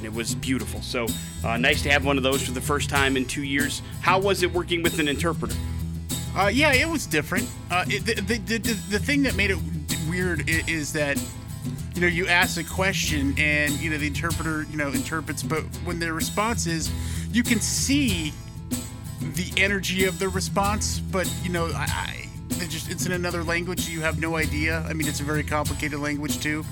conversation. It was beautiful. So uh, nice to have one of those for the first time in two years. How was it working with an interpreter? Uh, yeah, it was different. Uh, it, the, the, the, the thing that made it weird is that you know you ask a question and you know the interpreter you know interprets, but when their response is, you can see the energy of the response, but you know I, I just it's in another language. You have no idea. I mean, it's a very complicated language too,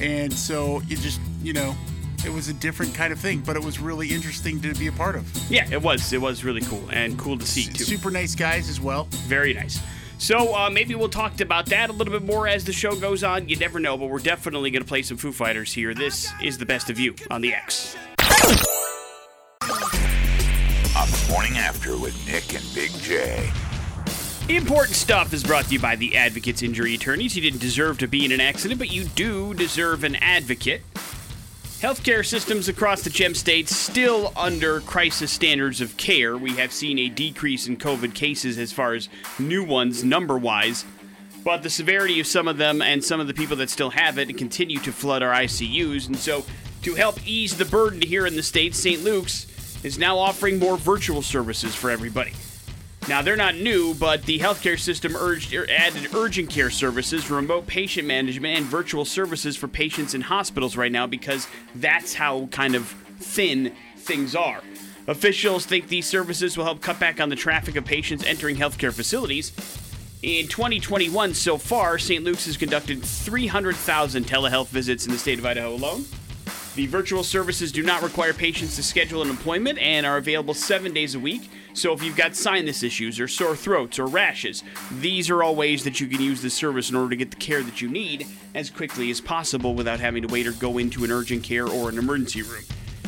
and so you just you know it was a different kind of thing, but it was really interesting to be a part of. Yeah, it was. It was really cool and cool to see too. Super nice guys as well. Very nice. So uh, maybe we'll talk about that a little bit more as the show goes on. You never know, but we're definitely going to play some Foo Fighters here. This is the best of you on the X. On the morning after with Nick and Big J. Important stuff is brought to you by the Advocates Injury Attorneys. You didn't deserve to be in an accident, but you do deserve an advocate. Healthcare systems across the Gem States still under crisis standards of care. We have seen a decrease in COVID cases as far as new ones, number wise. But the severity of some of them and some of the people that still have it continue to flood our ICUs. And so, to help ease the burden here in the States, St. Luke's is now offering more virtual services for everybody. Now, they're not new, but the healthcare system urged, er, added urgent care services, remote patient management, and virtual services for patients in hospitals right now because that's how kind of thin things are. Officials think these services will help cut back on the traffic of patients entering healthcare facilities. In 2021 so far, St. Luke's has conducted 300,000 telehealth visits in the state of Idaho alone. The virtual services do not require patients to schedule an appointment and are available seven days a week. So if you've got sinus issues or sore throats or rashes, these are all ways that you can use this service in order to get the care that you need as quickly as possible without having to wait or go into an urgent care or an emergency room.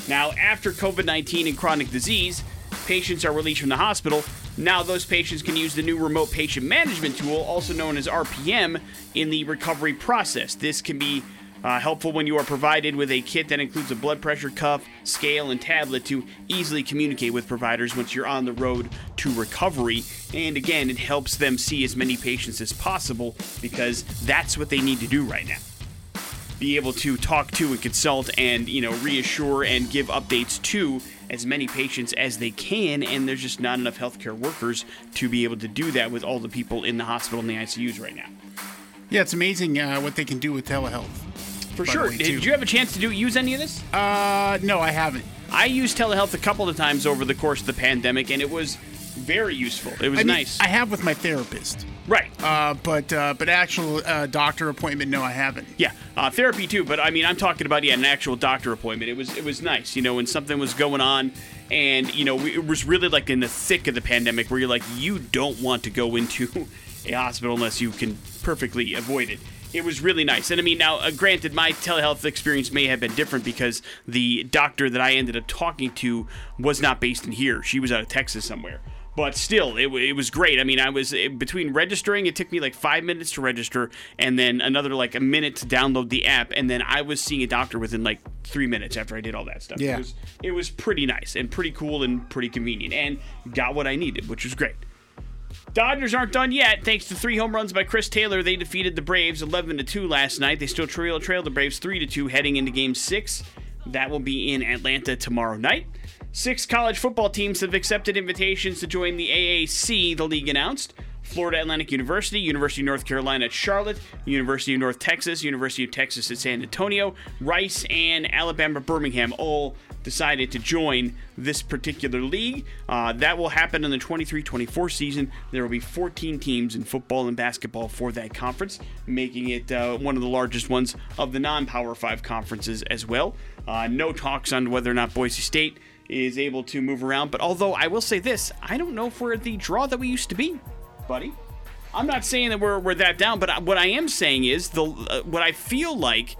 Now, after COVID 19 and chronic disease, patients are released from the hospital. Now, those patients can use the new remote patient management tool, also known as RPM, in the recovery process. This can be uh, helpful when you are provided with a kit that includes a blood pressure cuff, scale, and tablet to easily communicate with providers once you're on the road to recovery. And again, it helps them see as many patients as possible because that's what they need to do right now. Be able to talk to and consult and, you know, reassure and give updates to as many patients as they can, and there's just not enough healthcare workers to be able to do that with all the people in the hospital and the ICUs right now. Yeah, it's amazing uh, what they can do with telehealth. For sure. Did too. you have a chance to do use any of this? Uh, no, I haven't. I used telehealth a couple of times over the course of the pandemic, and it was very useful. It was I mean, nice. I have with my therapist, right. uh, but uh, but actual uh, doctor appointment, no, I haven't. Yeah, uh, therapy too. But I mean, I'm talking about yeah, an actual doctor appointment. It was it was nice, you know, when something was going on, and you know, we, it was really like in the thick of the pandemic, where you're like, you don't want to go into a hospital unless you can perfectly avoid it. It was really nice, and I mean, now uh, granted, my telehealth experience may have been different because the doctor that I ended up talking to was not based in here; she was out of Texas somewhere. But still, it, it was great. I mean, I was it, between registering. It took me like five minutes to register, and then another like a minute to download the app, and then I was seeing a doctor within like three minutes after I did all that stuff. Yeah. It was it was pretty nice and pretty cool and pretty convenient, and got what I needed, which was great. Dodgers aren't done yet. Thanks to three home runs by Chris Taylor, they defeated the Braves 11 to 2 last night. They still trail trail the Braves 3 to 2 heading into game 6. That will be in Atlanta tomorrow night. Six college football teams have accepted invitations to join the AAC, the league announced. Florida Atlantic University, University of North Carolina at Charlotte, University of North Texas, University of Texas at San Antonio, Rice, and Alabama Birmingham all decided to join this particular league. Uh, that will happen in the 23 24 season. There will be 14 teams in football and basketball for that conference, making it uh, one of the largest ones of the non Power 5 conferences as well. Uh, no talks on whether or not Boise State is able to move around, but although I will say this, I don't know if we're the draw that we used to be, buddy. I'm not saying that we're, we're that down, but what I am saying is the uh, what I feel like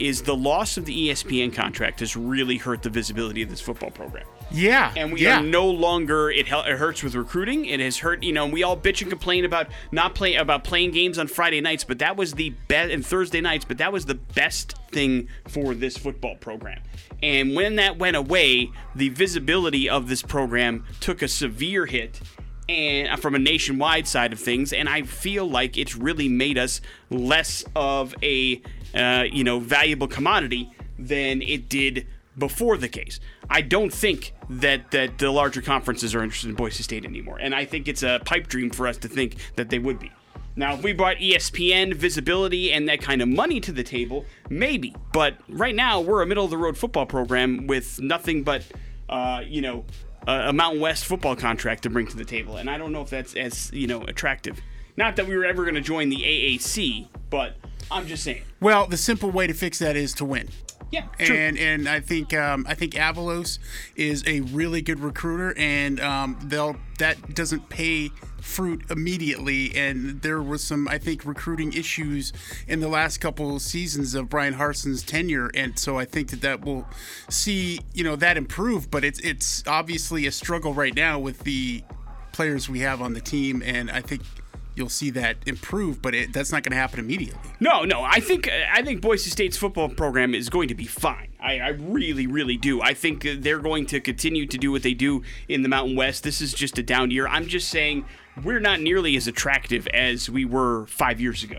is the loss of the ESPN contract has really hurt the visibility of this football program. Yeah, And we yeah. are no longer it, it hurts with recruiting. It has hurt, you know, we all bitch and complain about not playing about playing games on Friday nights, but that was the best and Thursday nights, but that was the best thing for this football program. And when that went away, the visibility of this program took a severe hit and uh, from a nationwide side of things and i feel like it's really made us less of a uh, you know valuable commodity than it did before the case. I don't think that that the larger conferences are interested in Boise State anymore, and I think it's a pipe dream for us to think that they would be. Now, if we brought ESPN visibility and that kind of money to the table, maybe. But right now, we're a middle of the road football program with nothing but, uh, you know, a Mountain West football contract to bring to the table, and I don't know if that's as you know attractive. Not that we were ever going to join the AAC, but I'm just saying. Well, the simple way to fix that is to win. Yeah, true. And and I think um, I think Avalos is a really good recruiter, and um, they'll that doesn't pay fruit immediately. And there was some I think recruiting issues in the last couple of seasons of Bryan Harsin's tenure, and so I think that that will see you know that improve. But it's it's obviously a struggle right now with the players we have on the team, and I think you'll see that improve. But it, that's not going to happen immediately. No, no. I think uh, I think Boise State's football program is going to be fine. I, I really, really do. I think uh, they're going to continue to do what they do in the Mountain West. This is just a down year. I'm just saying we're not nearly as attractive as we were five years ago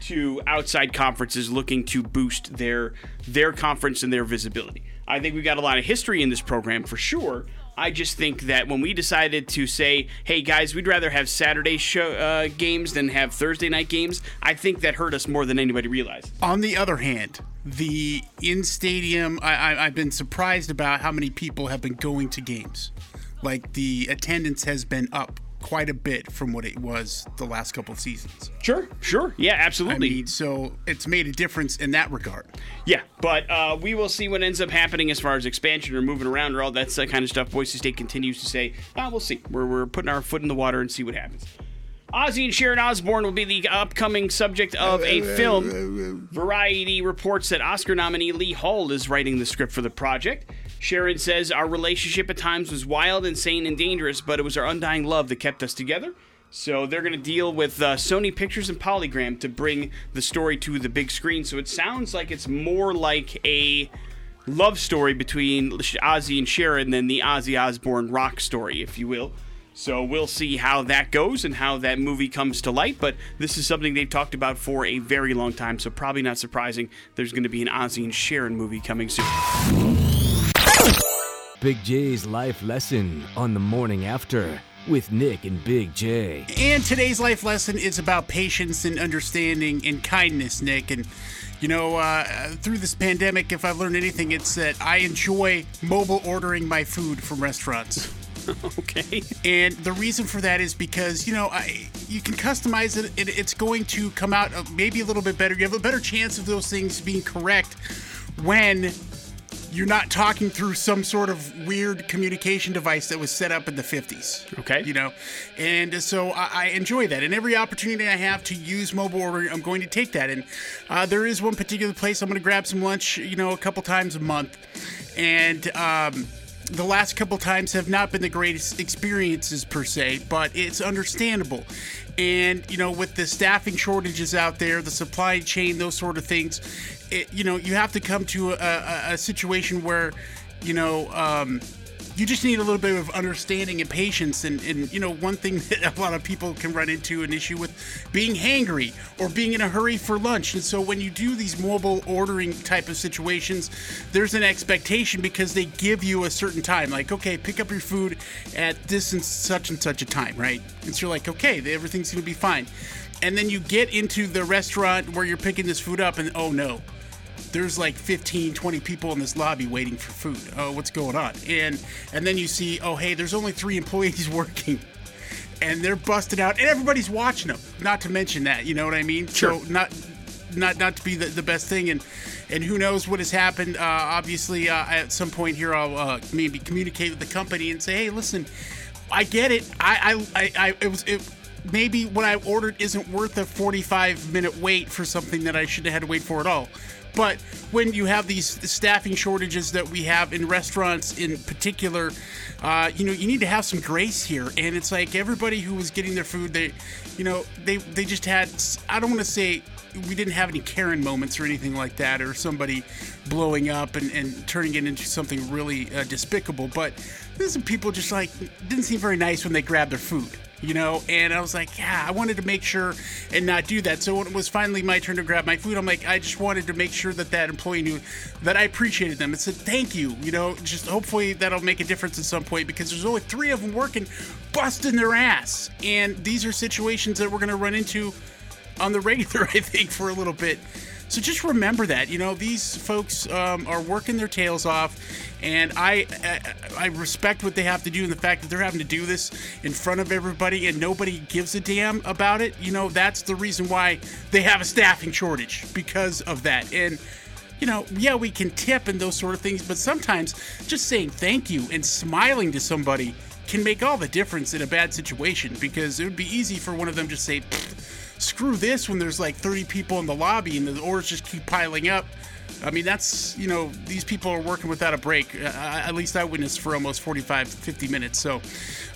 to outside conferences looking to boost their their conference and their visibility. I think we've got a lot of history in this program for sure. I just think that when we decided to say, "Hey guys, we'd rather have Saturday show uh, games than have Thursday night games," I think that hurt us more than anybody realized. On the other hand, the in stadium, I, I, I've been surprised about how many people have been going to games. Like the attendance has been up quite a bit from what it was the last couple of seasons. Sure, sure, yeah, absolutely. I mean, so it's made a difference in that regard. Yeah, but uh, we will see what ends up happening as far as expansion or moving around or all that kind of stuff. Boise State continues to say, ah, we'll see. We're, we're putting our foot in the water and see what happens. Ozzy and Sharon Osbourne will be the upcoming subject of a film. Variety reports that Oscar nominee Lee Hall is writing the script for the project. Sharon says our relationship at times was wild, insane, and dangerous, but it was our undying love that kept us together. So they're going to deal with uh, Sony Pictures and Polygram to bring the story to the big screen. So it sounds like it's more like a love story between Ozzy and Sharon than the Ozzy Osbourne rock story, if you will. So we'll see how that goes and how that movie comes to light. But this is something they've talked about for a very long time, so probably not surprising. There's going to be an Ozzy and Sharon movie coming soon. Big J's life lesson on the morning after with Nick and Big J. And today's life lesson is about patience and understanding and kindness, Nick. And, you know, uh, through this pandemic, if I've learned anything, it's that I enjoy mobile ordering my food from restaurants. Okay. And the reason for that is because, you know, I, you can customize it. it. It's going to come out uh, maybe a little bit better. You have a better chance of those things being correct when you're not talking through some sort of weird communication device that was set up in the 50s. Okay. You know, and so I, I enjoy that. And every opportunity I have to use mobile ordering, I'm going to take that. And uh, there is one particular place I'm going to grab some lunch, you know, a couple times a month. And, um, the last couple times have not been the greatest experiences per se, but it's understandable. And you know, with the staffing shortages out there, the supply chain, those sort of things, it, you know, you have to come to a, a, a situation where, you know, um, you just need a little bit of understanding and patience. And, and, you know, one thing that a lot of people can run into an issue with being hangry or being in a hurry for lunch. And so when you do these mobile ordering type of situations, there's an expectation because they give you a certain time. Like, okay, pick up your food at this and such and such a time, right? And so you're like, okay, everything's to be fine. And then you get into the restaurant where you're picking this food up, and oh no, there's like 15 20 people in this lobby waiting for food. Oh what's going on? And and then you see oh hey there's only three employees working. And they're busted out and everybody's watching them not to mention that you know what i mean? Sure. so not not not to be the, the best thing. And and who knows what has happened. Uh, obviously uh, at some point here i'll uh, maybe communicate with the company and say hey listen i get it. I i i, I it was it maybe what i ordered isn't worth a 45 minute wait for something that i should have had to wait for at all but when you have these staffing shortages that we have in restaurants in particular, uh, you know, you need to have some grace here. And it's like everybody who was getting their food, they, you know, they they just had I don't want to say we didn't have any Karen moments or anything like that, or somebody blowing up and, and turning it into something really uh, despicable. But there's some people just like didn't seem very nice when they grabbed their food you know? And i was like yeah i wanted to make sure and not do that. So when it was finally my turn to grab my food i'm like i just wanted to make sure that that employee knew that i appreciated them and said thank you you know? Just hopefully that'll make a difference at some point because there's only three of them working busting their ass. And these are situations that we're going to run into on the regular i think for a little bit so just remember that, you know, these folks um, are working their tails off, and I, I I respect what they have to do and the fact that they're having to do this in front of everybody and nobody gives a damn about it. You know, that's the reason why they have a staffing shortage because of that. And you know, yeah, we can tip and those sort of things, but sometimes just saying thank you and smiling to somebody can make all the difference in a bad situation because it would be easy for one of them to say screw this when there's like 30 people in the lobby and the orders just keep piling up. I mean, that's, you know, these people are working without a break. Uh, at least I witnessed for almost 45, 50 minutes. So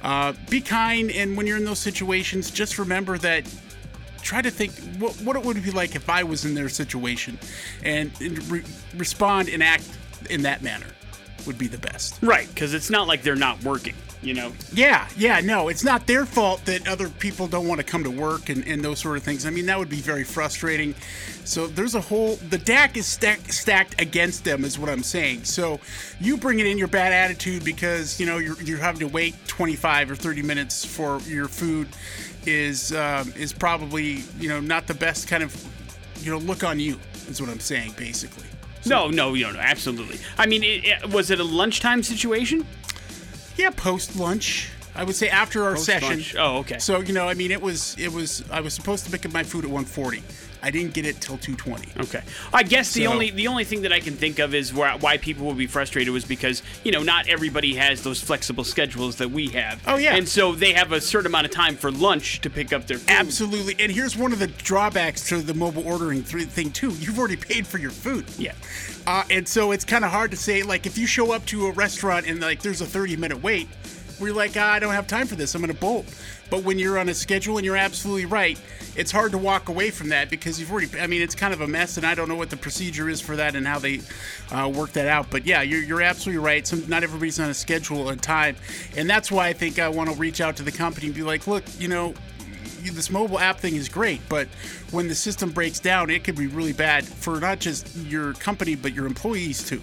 uh, be kind. And when you're in those situations, just remember that try to think what, what it would be like if I was in their situation and, and re- respond and act in that manner would be the best. Right, because it's not like they're not working you know? Yeah, yeah, no, it's not their fault that other people don't want to come to work and, and those sort of things. I mean, that would be very frustrating. So there's a whole, the deck is stack, stacked against them, is what I'm saying. So you bring it in your bad attitude because, you know, you're, you're having to wait 25 or 30 minutes for your food is, um, is probably, you know, not the best kind of, you know, look on you, is what I'm saying, basically. So, no, no, no, no, absolutely. I mean, it, it, was it a lunchtime situation? Yeah, post lunch. I would say after our Post-lunch. session. Oh, okay. So you know, I mean, it was it was I was supposed to pick up my food at 1:40. I didn't get it till 2:20. Okay. I guess the So- only the only thing that I can think of is why, why people will be frustrated was because you know not everybody has those flexible schedules that we have. Oh, yeah. And so they have a certain amount of time for lunch to pick up their food. Absolutely. And here's one of the drawbacks to the mobile ordering th- thing too. You've already paid for your food. Yeah. Uh, and so it's kind of hard to say like if you show up to a restaurant and like there's a 30 minute wait, we're like ah, I don't have time for this. I'm gonna bolt. But when you're on a schedule and you're absolutely right, it's hard to walk away from that because you've already. I mean, it's kind of a mess, and I don't know what the procedure is for that and how they uh, work that out. But yeah, you're, you're absolutely right. Some not everybody's on a schedule and time, and that's why I think I want to reach out to the company and be like, look, you know, this mobile app thing is great, but when the system breaks down, it could be really bad for not just your company but your employees too.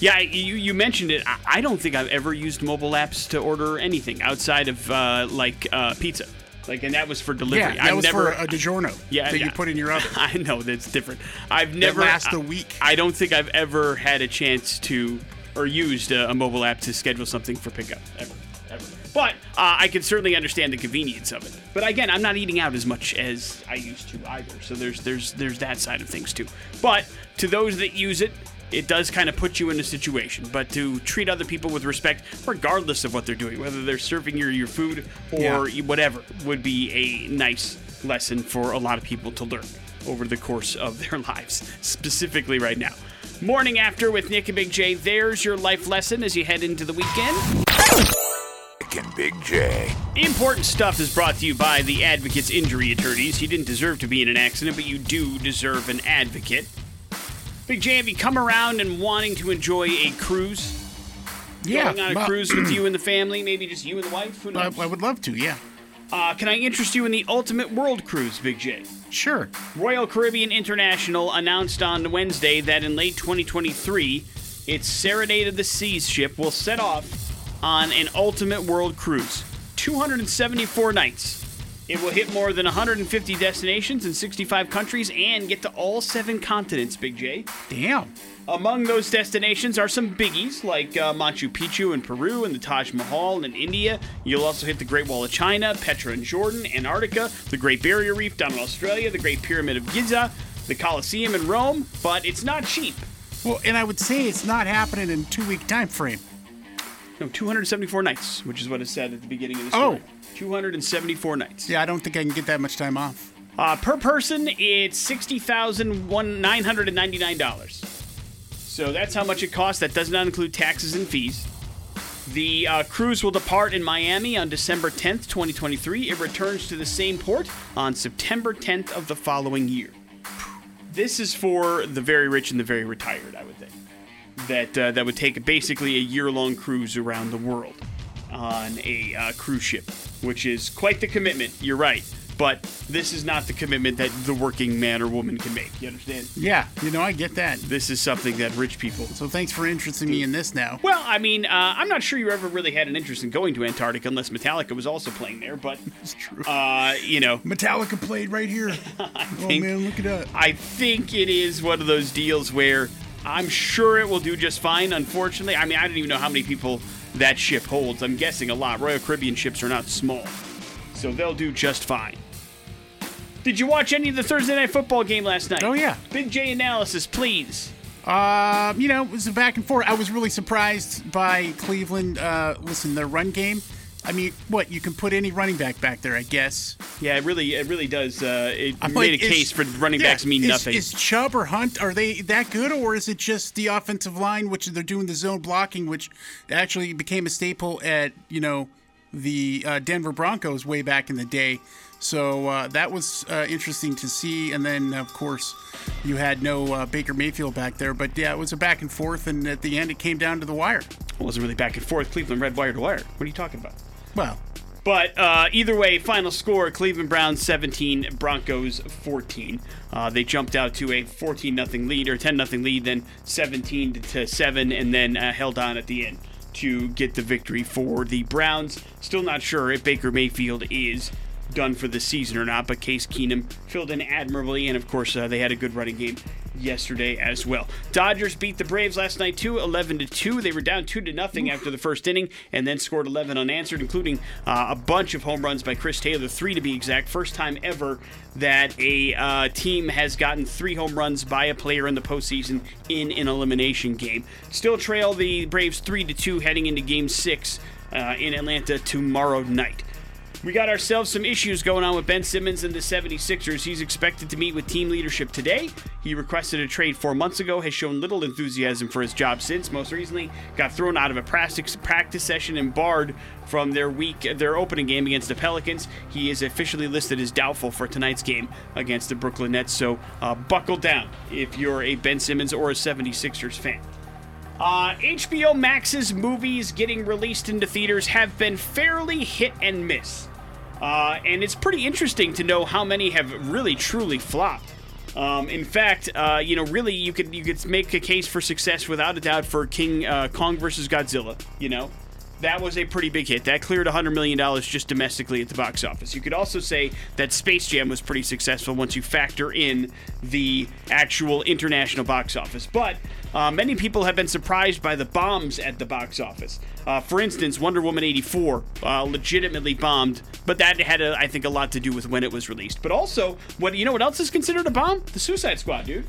Yeah, you, you mentioned it. I, I don't think I've ever used mobile apps to order anything outside of uh, like uh, pizza. Like, and that was for delivery. Yeah, that I've was never, for a DiGiorno yeah, that yeah. you put in your oven. I know that's different. I've never lasts a week. I don't think I've ever had a chance to or used a, a mobile app to schedule something for pickup ever. Ever. But uh, I can certainly understand the convenience of it. But again, I'm not eating out as much as I used to either. So there's there's there's that side of things too. But to those that use it, it does kind of put you in a situation. But to treat other people with respect, regardless of what they're doing, whether they're serving your your food or Yeah. whatever, would be a nice lesson for a lot of people to learn over the course of their lives, specifically right now. Morning after with Nick and Big J. There's your life lesson as you head into the weekend. Nick and Big J. Important stuff is brought to you by the Advocates Injury Attorneys. You didn't deserve to be in an accident, but you do deserve an advocate. Big J, have you come around and wanting to enjoy a cruise? Yeah, Going on a well, cruise with you and the family, maybe just you and the wife? Who I, knows? I would love to. Yeah, Uh, can I interest you in the Ultimate World Cruise, Big J? sure. Royal Caribbean International announced on Wednesday that in late 2023, its Serenade of the Seas ship will set off on an ultimate world cruise. 274 nights. It will hit more than 150 destinations in 65 countries and get to all seven continents, Big J. Damn. Among those destinations are some biggies like uh, Machu Picchu in Peru and the Taj Mahal in India. You'll also hit the Great Wall of China, Petra in Jordan, Antarctica, the Great Barrier Reef down in Australia, the Great Pyramid of Giza, the Colosseum in Rome, but it's not cheap. Well, and I would say it's not happening in two week time frame. No, 274 nights, which is what it said at the beginning of the Oh. story. 274 nights. Yeah, I don't think I can get that much time off. Uh, per person, it's $60,999. So that's how much it costs. That does not include taxes and fees. The uh, cruise will depart in Miami on December 10th, 2023. It returns to the same port on September 10th of the following year. This is for the very rich and the very retired, I would. That uh, that would take basically a year-long cruise around the world on a uh, cruise ship, which is quite the commitment. You're right, but this is not the commitment that the working man or woman can make. You understand? Yeah, you know, I get that. This is something that rich people. So thanks for interesting me in this now. Well, I mean, uh, I'm not sure you ever really had an interest in going to Antarctica unless Metallica was also playing there, but It's true. uh, you know, Metallica played right here. oh think- man, look at that. I think it is one of those deals where I'm sure it will do just fine. Unfortunately, I mean, I don't even know how many people that ship holds. I'm guessing a lot. Royal Caribbean ships are not small, so they'll do just fine. Did you watch any of the Thursday night football game last night? Oh, yeah. Big J analysis, please. Um, you know, it was a back and forth. I was really surprised by Cleveland. Uh, listen, their run game. I mean, what you can put any running back back there, I guess. Yeah, it really, it really does. Uh, it I'm made like, a is- case for running yeah, backs mean is, nothing. Is Chubb or Hunt are they that good, or is it just the offensive line, which they're doing the zone blocking, which actually became a staple at you know the uh, Denver Broncos way back in the day. So uh, that was uh, interesting to see, and then of course you had no uh, Baker Mayfield back there, but yeah, it was a back and forth, and at the end it came down to the wire. It wasn't really back and forth. Cleveland red wire to wire. What are you talking about? Well, But uh, either way, final score: Cleveland Browns 17, Broncos 14. Uh, they jumped out to a 14 0 lead or 10 0 lead, then 17 to seven, and then uh, held on at the end to get the victory for the Browns. Still not sure if Baker Mayfield is done for the season or not, but Case Keenum filled in admirably, and of course uh, they had a good running game yesterday as well. Dodgers beat the Braves last night too, 11 to 2. They were down 2 to nothing after the first inning and then scored 11 unanswered including uh, a bunch of home runs by Chris Taylor, 3 to be exact. First time ever that a uh, team has gotten 3 home runs by a player in the postseason in an elimination game. Still trail the Braves 3 to 2 heading into game 6 uh, in Atlanta tomorrow night. We got ourselves some issues going on with Ben Simmons and the 76ers. He's expected to meet with team leadership today. He requested a trade four months ago, has shown little enthusiasm for his job since. Most recently, got thrown out of a practice session and barred from their week their opening game against the Pelicans. He is officially listed as doubtful for tonight's game against the Brooklyn Nets. So uh, buckle down if you're a Ben Simmons or a 76ers fan. Uh, HBO Max's movies getting released into theaters have been fairly hit and miss. Uh, and it's pretty interesting to know how many have really truly flopped. Um, in fact, uh, you know, really, you could you could make a case for success without a doubt for King uh, Kong versus Godzilla. You know, that was a pretty big hit. That cleared $100 million just domestically at the box office. You could also say that Space Jam was pretty successful once you factor in the actual international box office. But uh, many people have been surprised by the bombs at the box office. Uh, for instance, Wonder Woman 84 uh, legitimately bombed, but that had, a, I think, a lot to do with when it was released. But also, what you know what else is considered a bomb? The Suicide Squad, dude.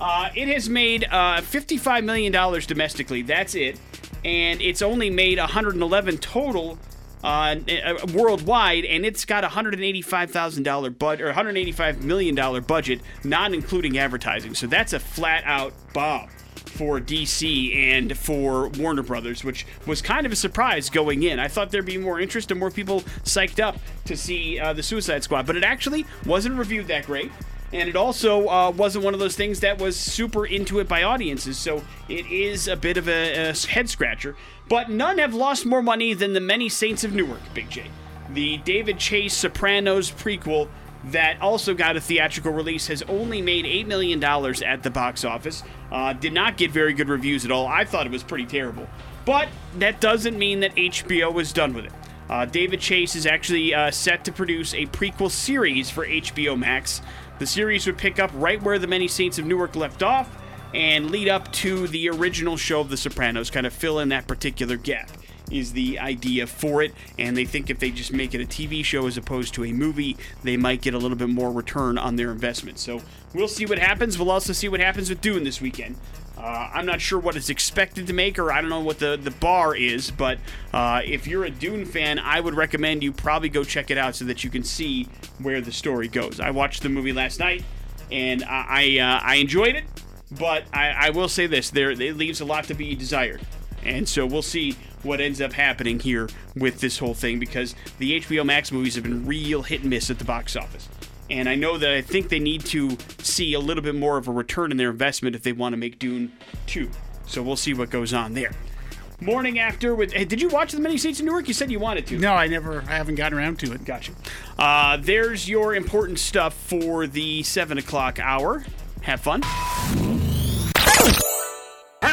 Uh, it has made uh, $55 million domestically. That's it. And it's only made 111 total uh, uh, worldwide, and it's got a $185,000 budget or $185 million budget, not including advertising. So that's a flat out bomb for DC and for Warner Brothers, which was kind of a surprise going in. I thought there'd be more interest and more people psyched up to see uh, the Suicide Squad, but it actually wasn't reviewed that great and it also uh, wasn't one of those things that was super into it by audiences. So it is a bit of a, a head scratcher. But none have lost more money than the Many Saints of Newark, Big J. The David Chase Sopranos prequel that also got a theatrical release has only made $8 million at the box office. Uh, did not get very good reviews at all. I thought it was pretty terrible. But that doesn't mean that HBO was done with it. Uh, David Chase is actually uh, set to produce a prequel series for HBO Max. The series would pick up right where The Many Saints of Newark left off and lead up to the original show of The Sopranos, kind of fill in that particular gap. Is the idea for it, and they think if they just make it a TV show as opposed to a movie, they might get a little bit more return on their investment. So we'll see what happens. We'll also see what happens with Dune this weekend. Uh, I'm not sure what it's expected to make, or I don't know what the, the bar is, but uh, if you're a Dune fan, I would recommend you probably go check it out so that you can see where the story goes. I watched the movie last night, and I I, uh, I enjoyed it, but I, I will say this: there it leaves a lot to be desired, and so we'll see what ends up happening here with this whole thing because the HBO Max movies have been real hit and miss at the box office. And I know that I think they need to see a little bit more of a return in their investment if they want to make Dune 2. So we'll see what goes on there. Morning after with. Hey, did you watch the many seats in Newark? You said you wanted to. No, I never. I haven't gotten around to it. Gotcha. Uh, there's your important stuff for the 7 o'clock hour. Have fun.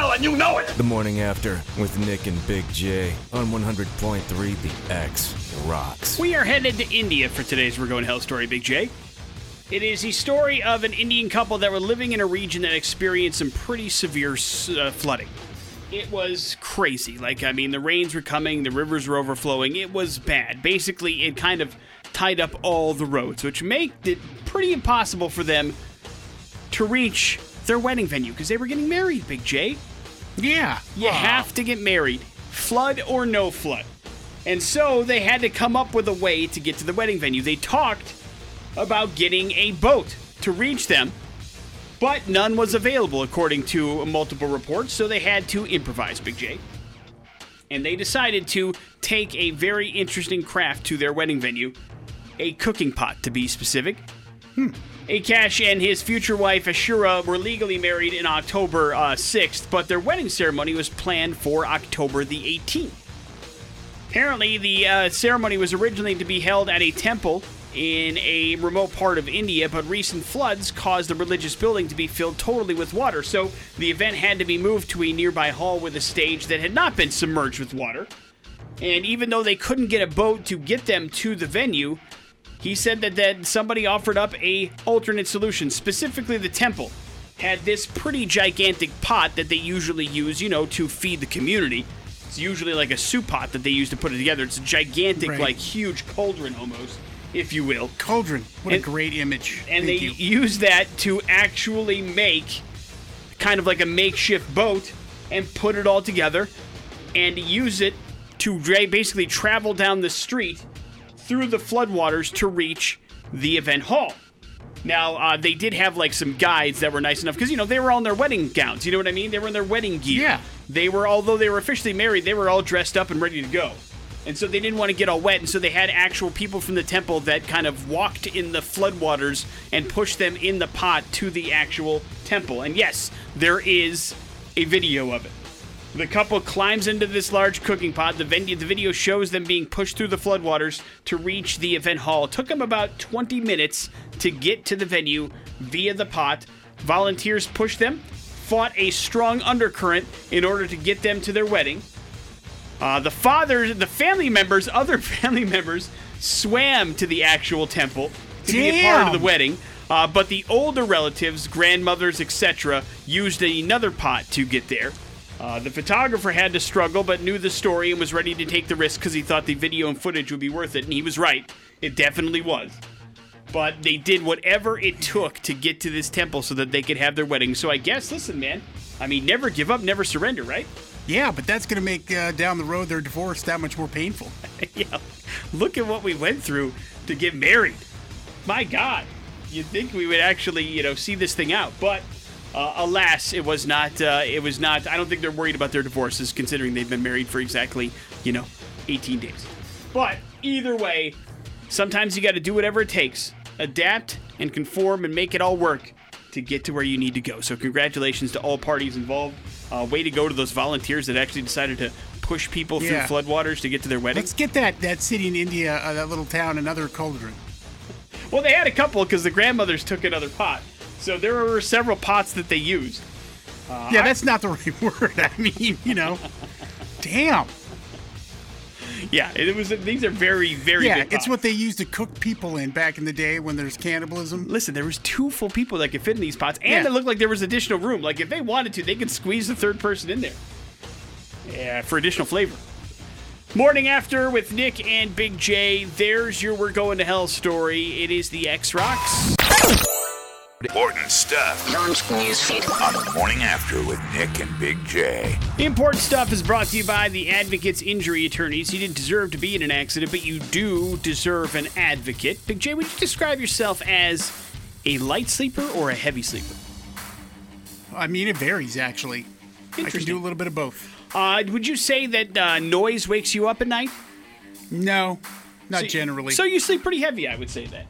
Hell, and you know it! The morning after with Nick and Big J on 100.3 The X rocks. We are headed to India for today's We're Going to Hell story, Big J. It is the story of an Indian couple that were living in a region that experienced some pretty severe uh, flooding. It was crazy. Like, I mean, the rains were coming, the rivers were overflowing. It was bad. Basically, it kind of tied up all the roads, which made it pretty impossible for them to reach their wedding venue because they were getting married, Big J. Yeah. You have to get married, flood or no flood. And so they had to come up with a way to get to the wedding venue. They talked about getting a boat to reach them, but none was available according to multiple reports, so they had to improvise, Big J. And they decided to take a very interesting craft to their wedding venue, a cooking pot to be specific. Hmm. Akash and his future wife Aishwarya were legally married in October uh, 6th, but their wedding ceremony was planned for October the 18th. Apparently, the uh, ceremony was originally to be held at a temple in a remote part of India, but recent floods caused the religious building to be filled totally with water, so the event had to be moved to a nearby hall with a stage that had not been submerged with water. And even though they couldn't get a boat to get them to the venue, he said that, that somebody offered up a alternate solution, specifically the temple had this pretty gigantic pot that they usually use, you know, to feed the community. It's usually like a soup pot that they use to put it together. It's a gigantic, Right. like huge cauldron almost, if you will. Cauldron. What And- a great image. And Thank they you. use that to actually make kind of like a makeshift boat and put it all together and use it to basically travel down the street through the floodwaters to reach the event hall. Now, uh, they did have like some guides that were nice enough because, you know, they were all in their wedding gowns. You know what I mean? They were in their wedding gear. Yeah. They were, although they were officially married, they were all dressed up and ready to go. And so they didn't want to get all wet, and so they had actual people from the temple that kind of walked in the floodwaters and pushed them in the pot to the actual temple. And yes, there is a video of it. The couple climbs into this large cooking pot. The, venue, the video shows them being pushed through the floodwaters to reach the event hall. It took them about 20 minutes to get to the venue via the pot. Volunteers pushed them, fought a strong undercurrent in order to get them to their wedding. Uh, the fathers, the family members, other family members swam to the actual temple to be a part of the wedding. Uh, but the older relatives, grandmothers, etc., used another pot to get there. Uh, the photographer had to struggle, but knew the story and was ready to take the risk because he thought the video and footage would be worth it, and he was right. It definitely was. But they did whatever it took to get to this temple so that they could have their wedding. So I guess, listen, man, I mean, never give up, never surrender, right? Yeah, but that's going to make uh, down the road their divorce that much more painful. yeah, look at what we went through to get married. My God, you'd think we would actually, you know, see this thing out, but uh, alas, it was not. Uh, it was not. I don't think they're worried about their divorces, considering they've been married for exactly, you know, 18 days. But either way, sometimes you got to do whatever it takes, adapt and conform, and make it all work to get to where you need to go. So congratulations to all parties involved. Uh, way to go to those volunteers that actually decided to push people Yeah. through floodwaters to get to their wedding. Let's get that that city in India, uh, that little town, another cauldron. Well, they had a couple because the grandmothers took another pot. So there were several pots that they used. Uh, yeah, that's not the right word. I mean, you know, damn. Yeah, it was. These are very, very. Yeah, it's what they used to cook people in back in the day when there's cannibalism. Listen, there was two full people that could fit in these pots, and Yeah. it looked like there was additional room. Like if they wanted to, they could squeeze the third person in there. Yeah, for additional flavor. Morning after with Nick and Big J. There's your "We're Going to Hell" story. It is the X Rocks. Important stuff newsfeed. on the morning after with Nick and Big J. Important stuff is brought to you by the Advocates Injury Attorneys. You didn't deserve to be in an accident, but you do deserve an advocate. Big J, would you describe yourself as a light sleeper or a heavy sleeper? I mean, it varies actually. I can do a little bit of both. Uh, would you say that uh, noise wakes you up at night? No, not So- generally. So you sleep pretty heavy, I would say that.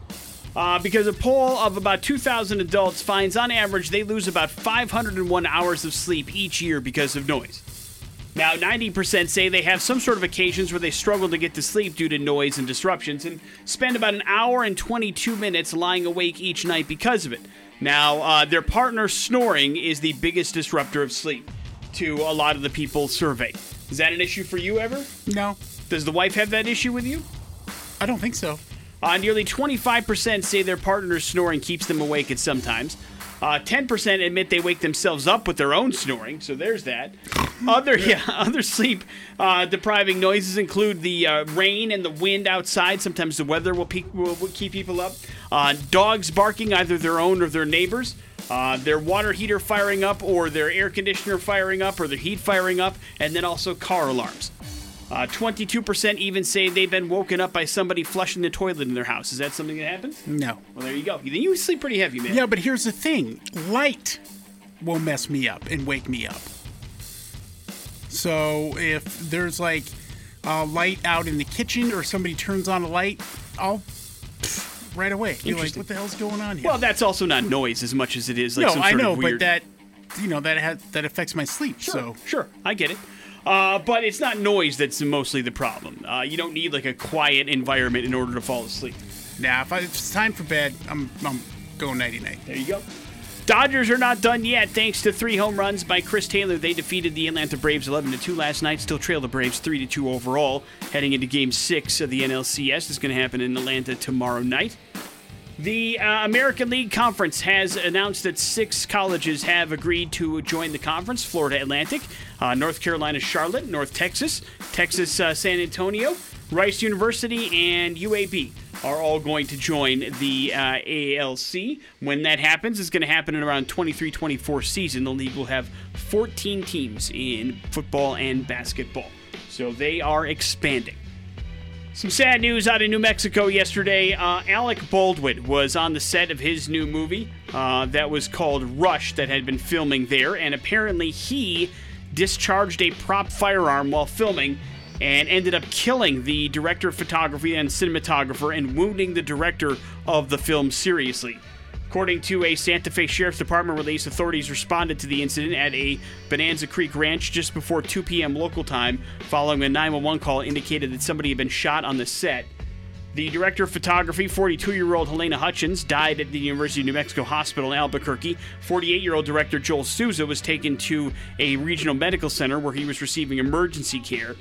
Uh, because a poll of about 2,000 adults finds on average they lose about 501 hours of sleep each year because of noise. Now, 90% say they have some sort of occasions where they struggle to get to sleep due to noise and disruptions and spend about an hour and 22 minutes lying awake each night because of it. Now, uh, their partner snoring is the biggest disruptor of sleep to a lot of the people surveyed. Is that an issue for you ever? No, Does the wife have that issue with you? I don't think so. Uh, nearly 25% say their partner's snoring keeps them awake at some times. Uh, 10% admit they wake themselves up with their own snoring, so there's that. Other yeah, other sleep uh, depriving noises include the uh, rain and the wind outside. Sometimes the weather will, pe- will, will keep people up. Uh, dogs barking, either their own or their neighbors. Uh, their water heater firing up, or their air conditioner firing up, or their heat firing up, and then also car alarms. Uh, 22% even say they've been woken up by somebody flushing the toilet in their house. Is that something that happens? No. Well, there you go. Then you sleep pretty heavy, man. Yeah, but here's the thing light will mess me up and wake me up. So if there's like a light out in the kitchen or somebody turns on a light, I'll right away be like, what the hell's going on here? Well, that's also not noise as much as it is like no, some I know, of weird. but that, you know, that has, that affects my sleep. Sure, So sure, I get it. Uh, but it's not noise that's mostly the problem. Uh, you don't need like a quiet environment in order to fall asleep. now, if, I, if it's time for bed, I'm I'm going nighty night. There you go. Dodgers are not done yet. Thanks to three home runs by Chris Taylor, they defeated the Atlanta Braves 11 to 2 last night. Still trail the Braves 3 to 2 overall. Heading into Game Six of the NLCS, is going to happen in Atlanta tomorrow night. The uh, American League Conference has announced that six colleges have agreed to join the conference Florida Atlantic, uh, North Carolina Charlotte, North Texas, Texas uh, San Antonio, Rice University, and UAB are all going to join the uh, ALC. When that happens, it's going to happen in around 23 24 season. The league will have 14 teams in football and basketball. So they are expanding. Some sad news out of New Mexico yesterday. Uh, Alec Baldwin was on the set of his new movie uh, that was called Rust, that had been filming there, and apparently he discharged a prop firearm while filming and ended up killing the director of photography and cinematographer and wounding the director of the film seriously. According to a Santa Fe Sheriff's Department release, authorities responded to the incident at a Bonanza Creek ranch just before 2 p.m. local time, following a 911 call indicated that somebody had been shot on the set. The director of photography, 42 year old Halyna Hutchins, died at the University of New Mexico Hospital in Albuquerque. 48 year old director Joel Souza was taken to a regional medical center where he was receiving emergency care.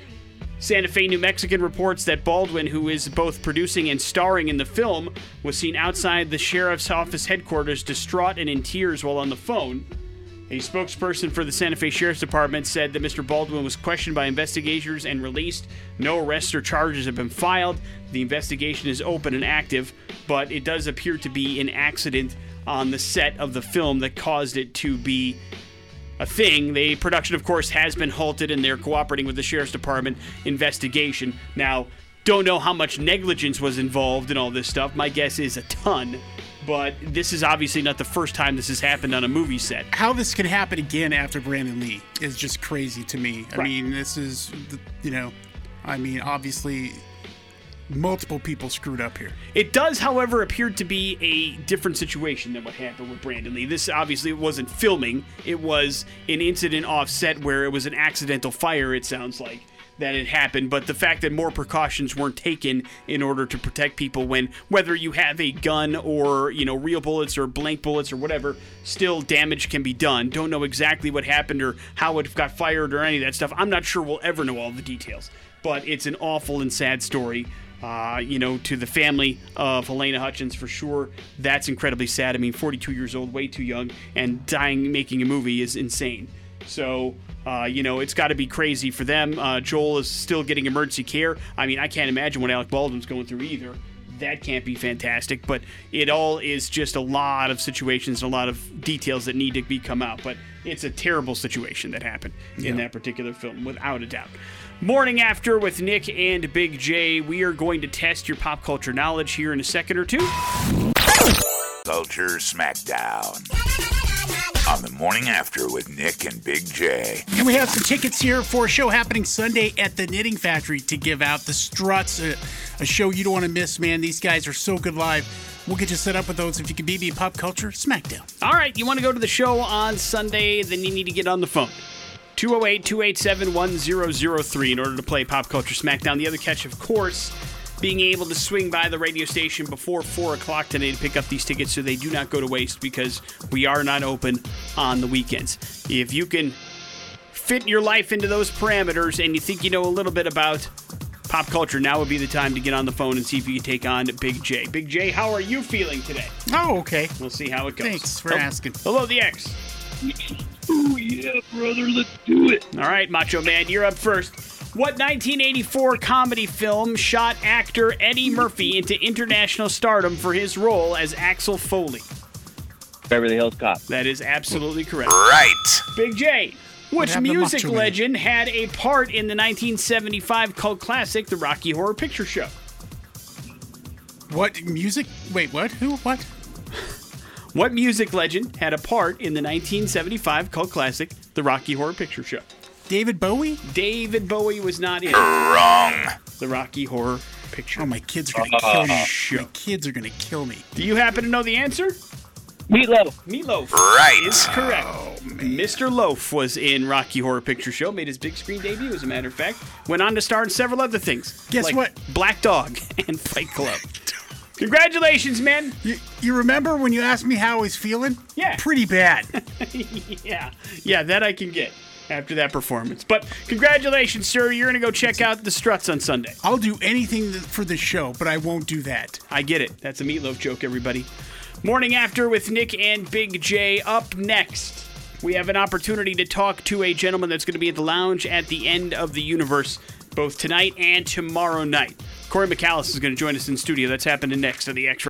Santa Fe, New Mexican reports that Baldwin, who is both producing and starring in the film, was seen outside the sheriff's office headquarters distraught and in tears while on the phone. A spokesperson for the Santa Fe Sheriff's Department said that Mr. Baldwin was questioned by investigators and released. No arrests or charges have been filed. The investigation is open and active, but it does appear to be an accident on the set of the film that caused it to be a thing. The production, of course, has been halted and they're cooperating with the Sheriff's Department investigation. Now, don't know how much negligence was involved in all this stuff. My guess is a ton. But this is obviously not the first time this has happened on a movie set. How this could happen again after Brandon Lee is just crazy to me. I Right. mean, this is, you know, I mean, obviously, multiple people screwed up here. It does, however, appear to be a different situation than what happened with Brandon Lee. This obviously wasn't filming, it was an incident offset where it was an accidental fire, it sounds like. That it happened, but the fact that more precautions weren't taken in order to protect people when whether you have a gun or, you know, real bullets or blank bullets or whatever, still damage can be done. Don't know exactly what happened or how it got fired or any of that stuff. I'm not sure we'll ever know all the details, but it's an awful and sad story uh, you know, to the family of Halyna Hutchins for sure. That's incredibly sad. I mean, 42 years old, way too young, and dying making a movie is insane. So, uh, you know, it's got to be crazy for them. Uh, Joel is still getting emergency care. I mean, I can't imagine what Alec Baldwin's going through either. That can't be fantastic, but it all is just a lot of situations, and a lot of details that need to be come out. But it's a terrible situation that happened in that particular film, without a doubt. Morning after with Nick and Big J, we are going to test your pop culture knowledge here in a second or two. Culture Smackdown on the morning after with Nick and Big J. And we have some tickets here for a show happening Sunday at the Knitting Factory to give out. The Struts, a, a show you don't want to miss, man. These guys are so good live. We'll get you set up with those if you can beat me pop culture. Smackdown. All right, you want to go to the show on Sunday, then you need to get on the phone. 208 287 1003 in order to play Pop Culture Smackdown. The other catch, of course, being able to swing by the radio station before 4 o'clock today to pick up these tickets so they do not go to waste because we are not open on the weekends. If you can fit your life into those parameters and you think you know a little bit about pop culture, now would be the time to get on the phone and see if you can take on Big J. Big J, how are you feeling today? Oh, okay. We'll see how it goes. Thanks for Oh, asking. Hello, the X. Oh yeah, brother, let's do it. All right, Macho Man, you're up first. What 1984 comedy film shot actor Eddie Murphy into international stardom for his role as Axel Foley? Beverly Hills Cop. That is absolutely correct. Right. Big J. Which music Macho Man? legend had a part in the 1975 cult classic, The Rocky Horror Picture Show? What music? Wait, what? Who? What? What music legend had a part in the 1975 cult classic, The Rocky Horror Picture Show? David Bowie? David Bowie was not in Wrong. The Rocky Horror Picture. Oh, my kids are gonna kill me. Show. My kids are gonna kill me. Do you happen to know the answer? Meatloaf. Meatloaf Right. is correct. Oh, Mr. Loaf was in Rocky Horror Picture Show, made his big screen debut, as a matter of fact. Went on to star in several other things. Guess like what? Black Dog and Fight Club. Congratulations, man. You, you remember when you asked me how I was feeling? Yeah. Pretty bad. Yeah, yeah, that I can get after that performance. But congratulations, sir. You're going to go check out the Struts on Sunday. I'll do anything for the show, but I won't do that. I get it. That's a meatloaf joke, everybody. Morning after with Nick and Big J. Up next, we have an opportunity to talk to a gentleman that's going to be at the lounge at the end of the universe, both tonight and tomorrow night. Cory Michaelis is going to join us in studio. That's happening next on the X.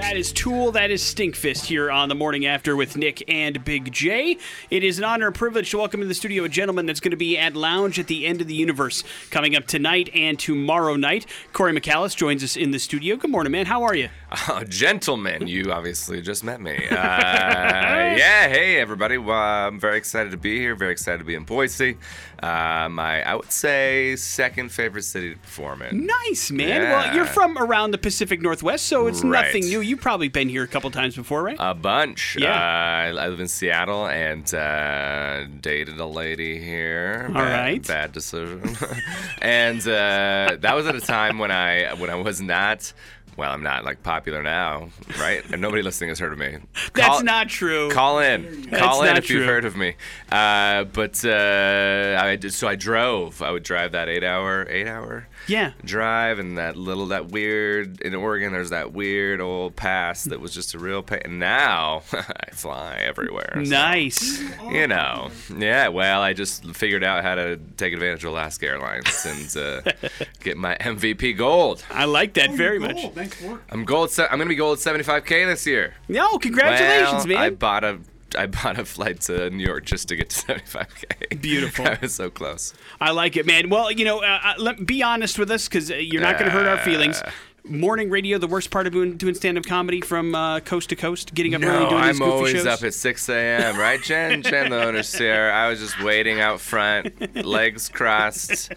That is Tool, that is Stinkfist here on the morning after with Nick and Big J. It is an honor and privilege to welcome to the studio a gentleman that's going to be at Lounge at the End of the Universe coming up tonight and tomorrow night. Cory Michaelis joins us in the studio. Good morning, man. How are you? Oh, gentlemen, you obviously just met me. Uh, yeah, hey everybody. Well, I'm very excited to be here. Very excited to be in Boise. Uh, my, I would say, second favorite city to perform in. Nice, man. Well, you're from around the Pacific Northwest, so it's Right. nothing new. You've probably been here a couple times before, right? A bunch. Yeah. Uh, I live in Seattle and uh, dated a lady here. All bad, right. Bad decision. and uh, that was at a time when I when I was not. Well, I'm not like popular now, right? And nobody listening has heard of me. That's Call- not true. Call in. Call in if true. you've heard of me. Uh, but uh, I did, so I drove. I would drive that eight hour, eight hour yeah. drive, and that little, that weird in Oregon. There's that weird old pass that was just a real pain. And now I fly everywhere. so, Nice. you know, yeah. Well, I just figured out how to take advantage of Alaska Airlines and uh, get my MVP gold. I like that very much. Nice work. I'm gold. Se- I'm gonna be gold 75k this year. No, congratulations, well, man. I bought a I bought a flight to New York just to get to 75k. Beautiful. I was so close. I like it, man. Well, you know, uh, uh, let, be honest with us because uh, you're not going to hurt our feelings. Morning radio, the worst part of doing, doing stand-up comedy from uh, coast to coast, getting up early doing these I'm goofy always shows. up at 6 a.m. Right, Jen? Jen, the owner's here. I was just waiting out front, legs crossed,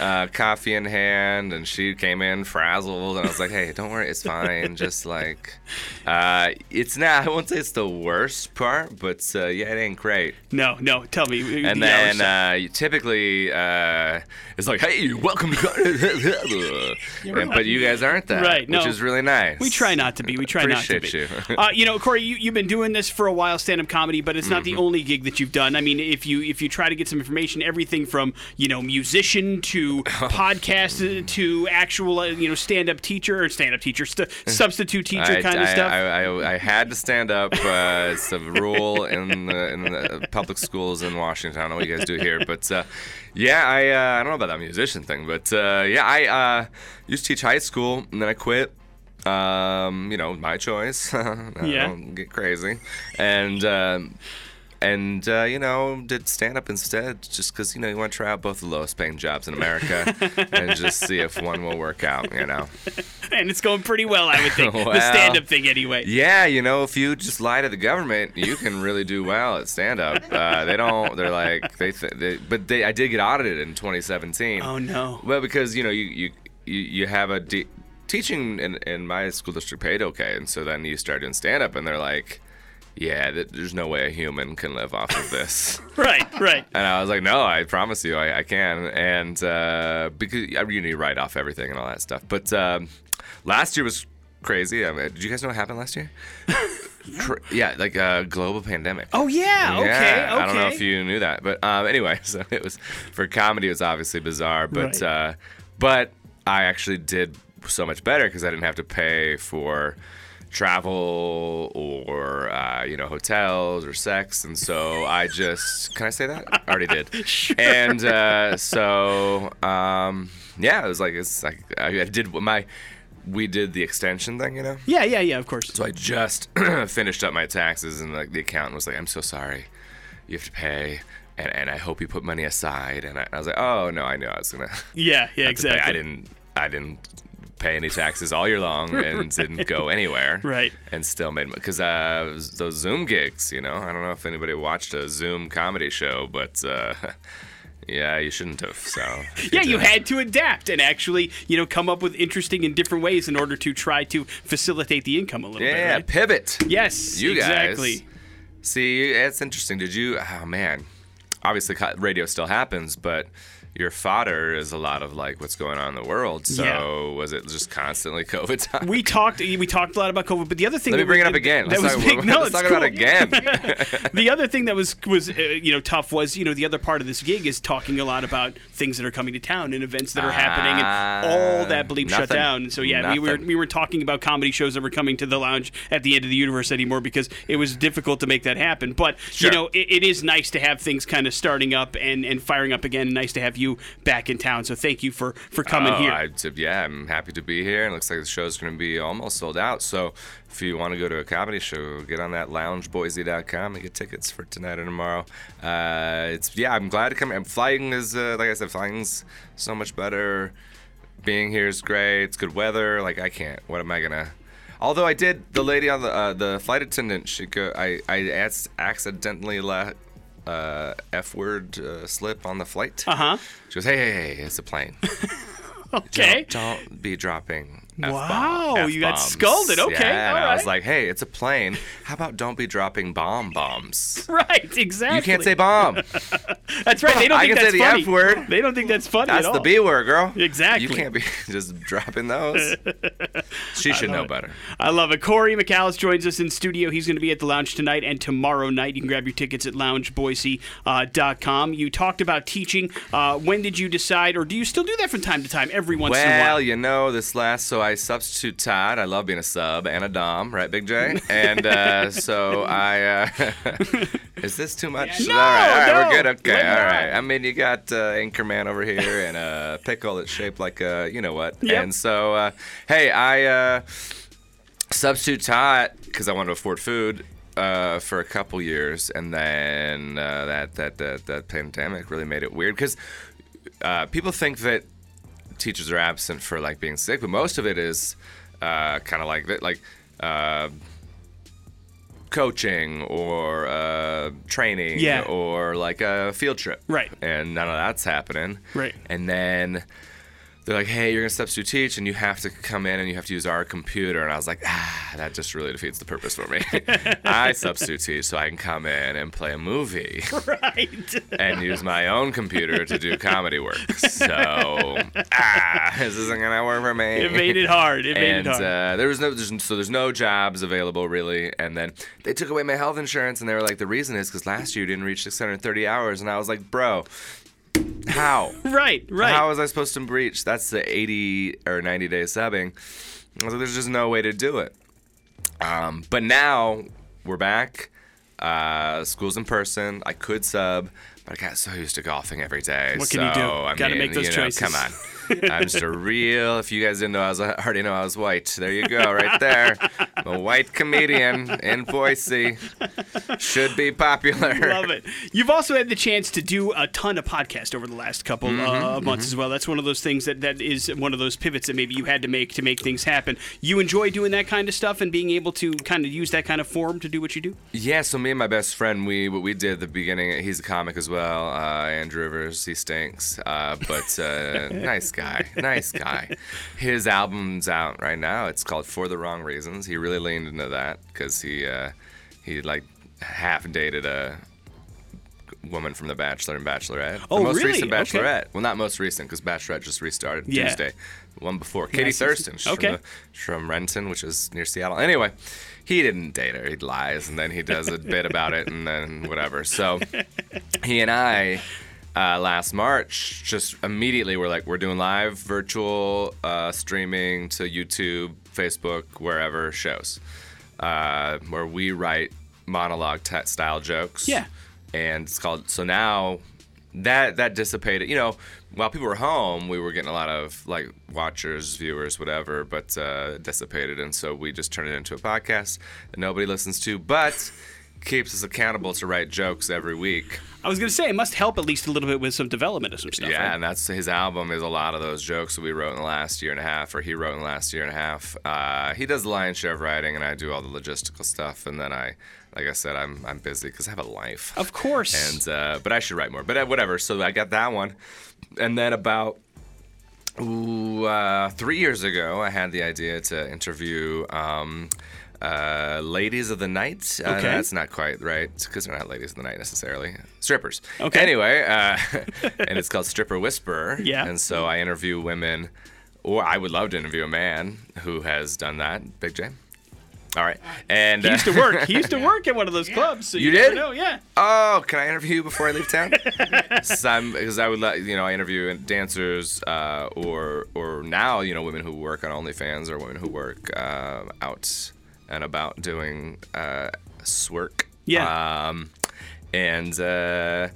uh, coffee in hand, and she came in frazzled, and I was like, "Hey, don't worry, it's fine. Just like, uh, it's not. I won't say it's the worst part, but uh, yeah, it ain't great." no, no, tell me. And the then uh, you typically uh, it's like, hey, welcome to. And- but you guys aren't that, Right, no. which is really nice. we try not to be. We try not to be. You. uh, you know, Cory, you, you've been doing this for a while, stand-up comedy, but it's not Mm-hmm. the only gig that you've done. I mean, if you if you try to get some information, everything from you know musician to podcast to actual uh, you know stand-up teacher or stand-up teacher, st- substitute teacher I, kind of stuff. I, I, I had to stand up. Uh, it's a rule in the, in the public schools in Washington. I don't know what you guys do here, but uh, yeah, I uh, I don't know about that musician thing, but uh, yeah, I uh, used to teach high school and then I quit. Um, you know, my choice. I Yeah. don't get crazy, and. Um, and uh, you know did stand up instead, just because you know you want to try out both the lowest paying jobs in America and just see if one will work out. You know. and it's going pretty well, I would think. the Well, stand-up thing, anyway. Yeah, you know, if you just lie to the government, you can really do well at stand up. Uh, they don't. They're like they, th- they. But they. I did get audited in 2017. Oh no. Well, because you know you you you, you have a de- teaching in in my school district paid okay, and so then you start doing stand up, and they're like, yeah, th- there's no way a human can live off of this. Right, right. And I was like, no, I promise you, I, I can. And uh, because I you need to write off everything and all that stuff. But um, last year was crazy. I mean, did you guys know what happened last year? Yeah, like a global pandemic. Oh yeah. Okay. Okay. I don't know if you knew that, but um, anyway, so it was for comedy. It was obviously bizarre, but Right. uh, but I actually did so much better because I didn't have to pay for travel or uh, you know hotels or sex, and so I just can I say that? I already did. And uh, so um, yeah, it was like it's like I, did my we did the extension thing, you know. Yeah, yeah, yeah. Of course. So I just finished up my taxes, and like the accountant was like, "I'm so sorry, you have to pay." And, and I hope you put money aside. And I, I was like, oh no, I knew I was gonna. Yeah, yeah, have to pay. exactly. I didn't. I didn't pay any taxes all year long and didn't go anywhere. Right. And still made money. because uh, those Zoom gigs. You know, I don't know if anybody watched a Zoom comedy show, but uh, yeah, you shouldn't have. So Yeah, you had to adapt and actually, you know, come up with interesting and different ways in order to try to facilitate the income a little bit. Yeah, right? pivot. Yes, You guys. exactly. See, it's interesting. Did you? Oh man, obviously radio still happens, but your fodder is a lot of like what's going on in the world. So Yeah. was it just constantly COVID time? We talked. We talked a lot about COVID, but the other thing. Let me bring was- it up again. That Let's was talk, big. No, let's talk cool. about it again. the other thing that was was uh, you know tough was you know the other part of this gig is talking a lot about things that are coming to town and events that are happening and all that bleep shut down. And so yeah, we were we were talking about comedy shows that were coming to the lounge at the end of the universe anymore because it was difficult to make that happen. But Sure. you know it, it is nice to have things kind of starting up and and firing up again. And nice to have you back in town. So thank you for for coming oh, here. I, yeah, I'm happy to be here. It looks like the show's going to be almost sold out. So if you want to go to a comedy show, get on that loungeboise.com and get tickets for tonight or tomorrow. Uh, it's yeah, I'm glad to come. And flying is uh, like I said, flying's so much better. Being here is great. It's good weather. Like I can't. What am I gonna? Although I did, the lady on the uh, the flight attendant, she go. I I ac- accidentally let uh, f word uh, slip on the flight. Uh huh. She goes, hey, hey, hey, it's a plane. Okay. Don't, don't be dropping. Wow, F-bomb- you got F-bombs. scolded. Okay, Yeah, and I was like, hey, it's a plane. How about don't be dropping bomb bombs? Right. Exactly. You can't say bomb. That's right. They don't I think can that's say the funny. F word. They don't think that's funny That's at the. B word, girl. Exactly. You can't be just dropping those. She should know better. I love it. Cory Michaelis joins us in studio. He's going to be at the lounge tonight and tomorrow night. You can grab your tickets at loungeboise.com. You talked about teaching. Uh, when did you decide, or do you still do that from time to time, every once in a while. Well, you know, this last, so I substitute taught. I love being a sub and a dom, right, Big J? And uh, so I, uh, is this too much? No, all right, all right, no. we're good. Okay, all right. I mean, you got uh, Anchorman over here and a pickle that's shaped like a, you know what? Yep. And so, uh, hey, I uh, substitute taught because I wanted to afford food. Uh, for a couple years, and then uh, that, that that that pandemic really made it weird because uh, people think that teachers are absent for like being sick, but most of it is uh, kind of like that, like uh, coaching or uh, training Yeah. or like a field trip. Right. And none of that's happening. Right. And then they're like, hey, you're gonna substitute teach, and you have to come in and you have to use our computer. And I was like, ah, that just really defeats the purpose for me. I substitute teach so I can come in and play a movie right. and use my own computer to do comedy work. So, ah, this isn't gonna work for me. It made it hard. It made and it hard. uh, there was no, there's, so there's no jobs available really. And then they took away my health insurance, and they were like, the reason is because last year you didn't reach 630 hours, and I was like, bro, how? right. Right. How was I supposed to breach? That's the 80 or 90 day subbing. I was like, there's just no way to do it. Um, but now we're back. Uh, school's in person. I could sub, but I got so used to golfing every day. What can you do? I Gotta mean, make those you know, choices. Come on. I'm just a real. If you guys didn't know, I was I already know I was white. There you go, right there. I'm a white comedian in Boise. Should be popular. Love it. You've also had the chance to do a ton of podcasts over the last couple Mm-hmm, uh, of months as well. That's one of those things that, that is one of those pivots that maybe you had to make to make things happen. You enjoy doing that kind of stuff and being able to kind of use that kind of form to do what you do? Yeah, so me and my best friend, we what we did at the beginning. He's a comic as well. Uh, Andrew Rivers, he stinks, uh, but uh, nice guy, nice guy. His album's out right now. It's called For the Wrong Reasons. He really leaned into that because he uh, he like half dated a woman from The Bachelor and Bachelorette. Oh, the most really? recent Okay. Bachelorette. Well, not most recent because Bachelorette just restarted Yeah. Tuesday. The one before, Katie. Thurston. She's Okay. from, the, from Renton, which is near Seattle. Anyway, he didn't date her. He lies, and then he does a bit about it, and then whatever. So he and I. Uh, last March, just immediately we're like, we're doing live virtual uh, streaming to YouTube, Facebook, wherever shows, uh, where we write monologue t- style jokes. Yeah. and it's called so now that that dissipated you know while people were home we were getting a lot of like watchers viewers whatever but uh dissipated. And so we just turned it into a podcast that nobody listens to. But keeps us accountable to write jokes every week I was going to say, it must help at least a little bit with some development of some stuff. yeah right? and that's his album is a lot of those jokes that we wrote in the last year and a half or he wrote in the last year and a half uh, he does the lion's share of writing and i do all the logistical stuff and then i like i said i'm, I'm busy because i have a life Of course. and uh, but I should write more. But uh, whatever. So I got that one, and then about ooh, uh, three years ago, I had the idea to interview. Um, uh, ladies of the night. Uh, no, Okay. that's not quite right because they're not ladies of the night necessarily. Strippers. Okay. Anyway, uh, and it's called Stripper Whisperer. Yeah. And so I interview women, or I would love to interview a man who has done that. Big J. All right. And he used to uh, work. He used to work at one of those clubs. So You never did? know, yeah. Oh, can I interview you before I leave town? Because I would let you know I interview dancers uh, or or now you know women who work on OnlyFans or women who work uh, out and about doing uh, swerk. Yeah. Um, and uh,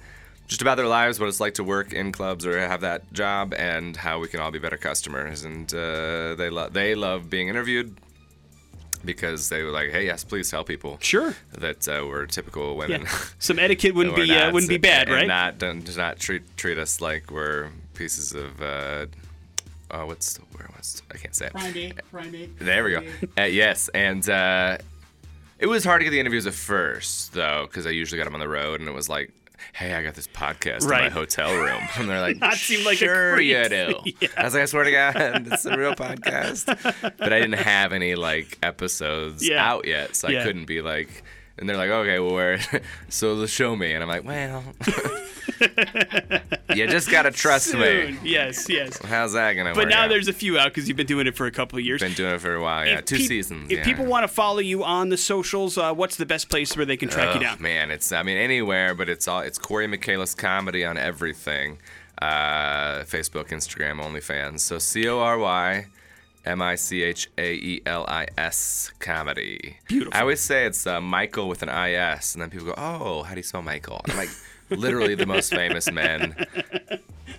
just about their lives, what it's like to work in clubs or have that job, and how we can all be better customers. And uh, they love they love being interviewed because they were like, hey, yes, please tell people Sure. that uh, we're typical women. Yeah. Some etiquette wouldn't be uh, wouldn't be bad, and right? Not don't not treat treat us like we're pieces of uh, oh what's the word? What's I can't say it. Primate, primate. There we go. Uh, yes, and uh, it was hard to get the interviews at first though because I usually got them on the road and it was like. Hey, I got this podcast in my hotel room, and they're like, Not seem like a "Sure, you creep." do." I was like, "I swear to God, it's a real podcast." But I didn't have any like episodes Yeah. out yet, so Yeah. I couldn't be like. And they're like, okay, well, where? so they'll show me, and I'm like, well, you just gotta trust Soon. me. Yes, yes. How's that gonna work? But now out? there's a few out because you've been doing it for a couple of years. been doing it for a while. Yeah, If two peop- seasons. If yeah. people want to follow you on the socials, uh, what's the best place where they can track you down? Man, it's I mean anywhere, but it's all it's Cory Michaelis comedy on everything. Uh, Facebook, Instagram, OnlyFans. So C O R Y M I C H A E L I S comedy. Beautiful. I always say it's uh, Michael with an I S, and then people go, "Oh, how do you spell Michael?" I'm like, literally the most famous men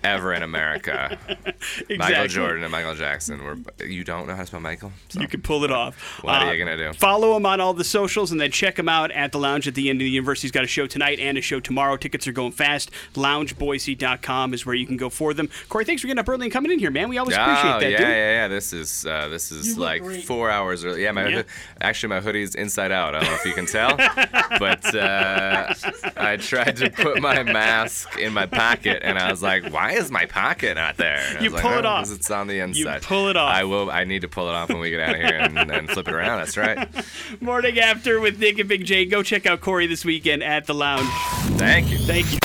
ever in America. Michael Jordan and Michael Jackson. Were you don't know how to spell Michael? So, You can pull it off. What are Uh, you gonna do? Follow him on all the socials and then check him out at the lounge at the end of the university's got a show tonight and a show tomorrow. Tickets are going fast. Loungeboise.com is where you can go for them. Cory, thanks for getting up early and coming in here, man. We always appreciate oh, that, yeah, dude. yeah, yeah. This is uh, this is like great. four hours early. Yeah, my Yeah. actually my hoodie's inside out. I don't know if you can tell, but uh, I tried to put my mask in my pocket, and I was like, "Why is my pocket not there?" You was like, pull it "Oh, off. It's on the inside. You pull it off. I will. I need to pull it off when we get out of here and, and flip it around. That's right. Morning after with Nick and Big J. Go check out Cory this weekend at the lounge. Thank you. Thank you.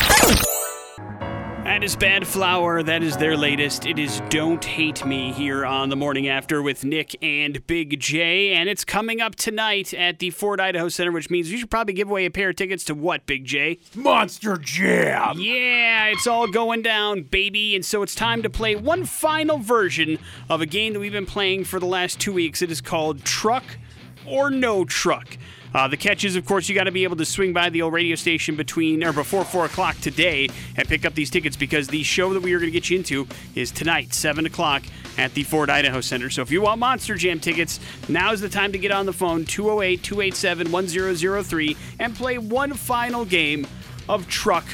That is Bad Flower. That is their latest. It is Don't Hate Me here on the morning after with Nick and Big J. And it's coming up tonight at the Ford Idaho Center, which means you should probably give away a pair of tickets to what, Big J? Monster Jam. Yeah, it's all going down, baby. And so it's time to play one final version of a game that we've been playing for the last two weeks. It is called Truck or No Truck. Uh, the catch is, of course, you got to be able to swing by the old radio station between or before four o'clock today and pick up these tickets because the show that we are going to get you into is tonight, seven o'clock at the Ford Idaho Center. So if you want Monster Jam tickets, now is the time to get on the phone 208 287 1003 and play one final game of truck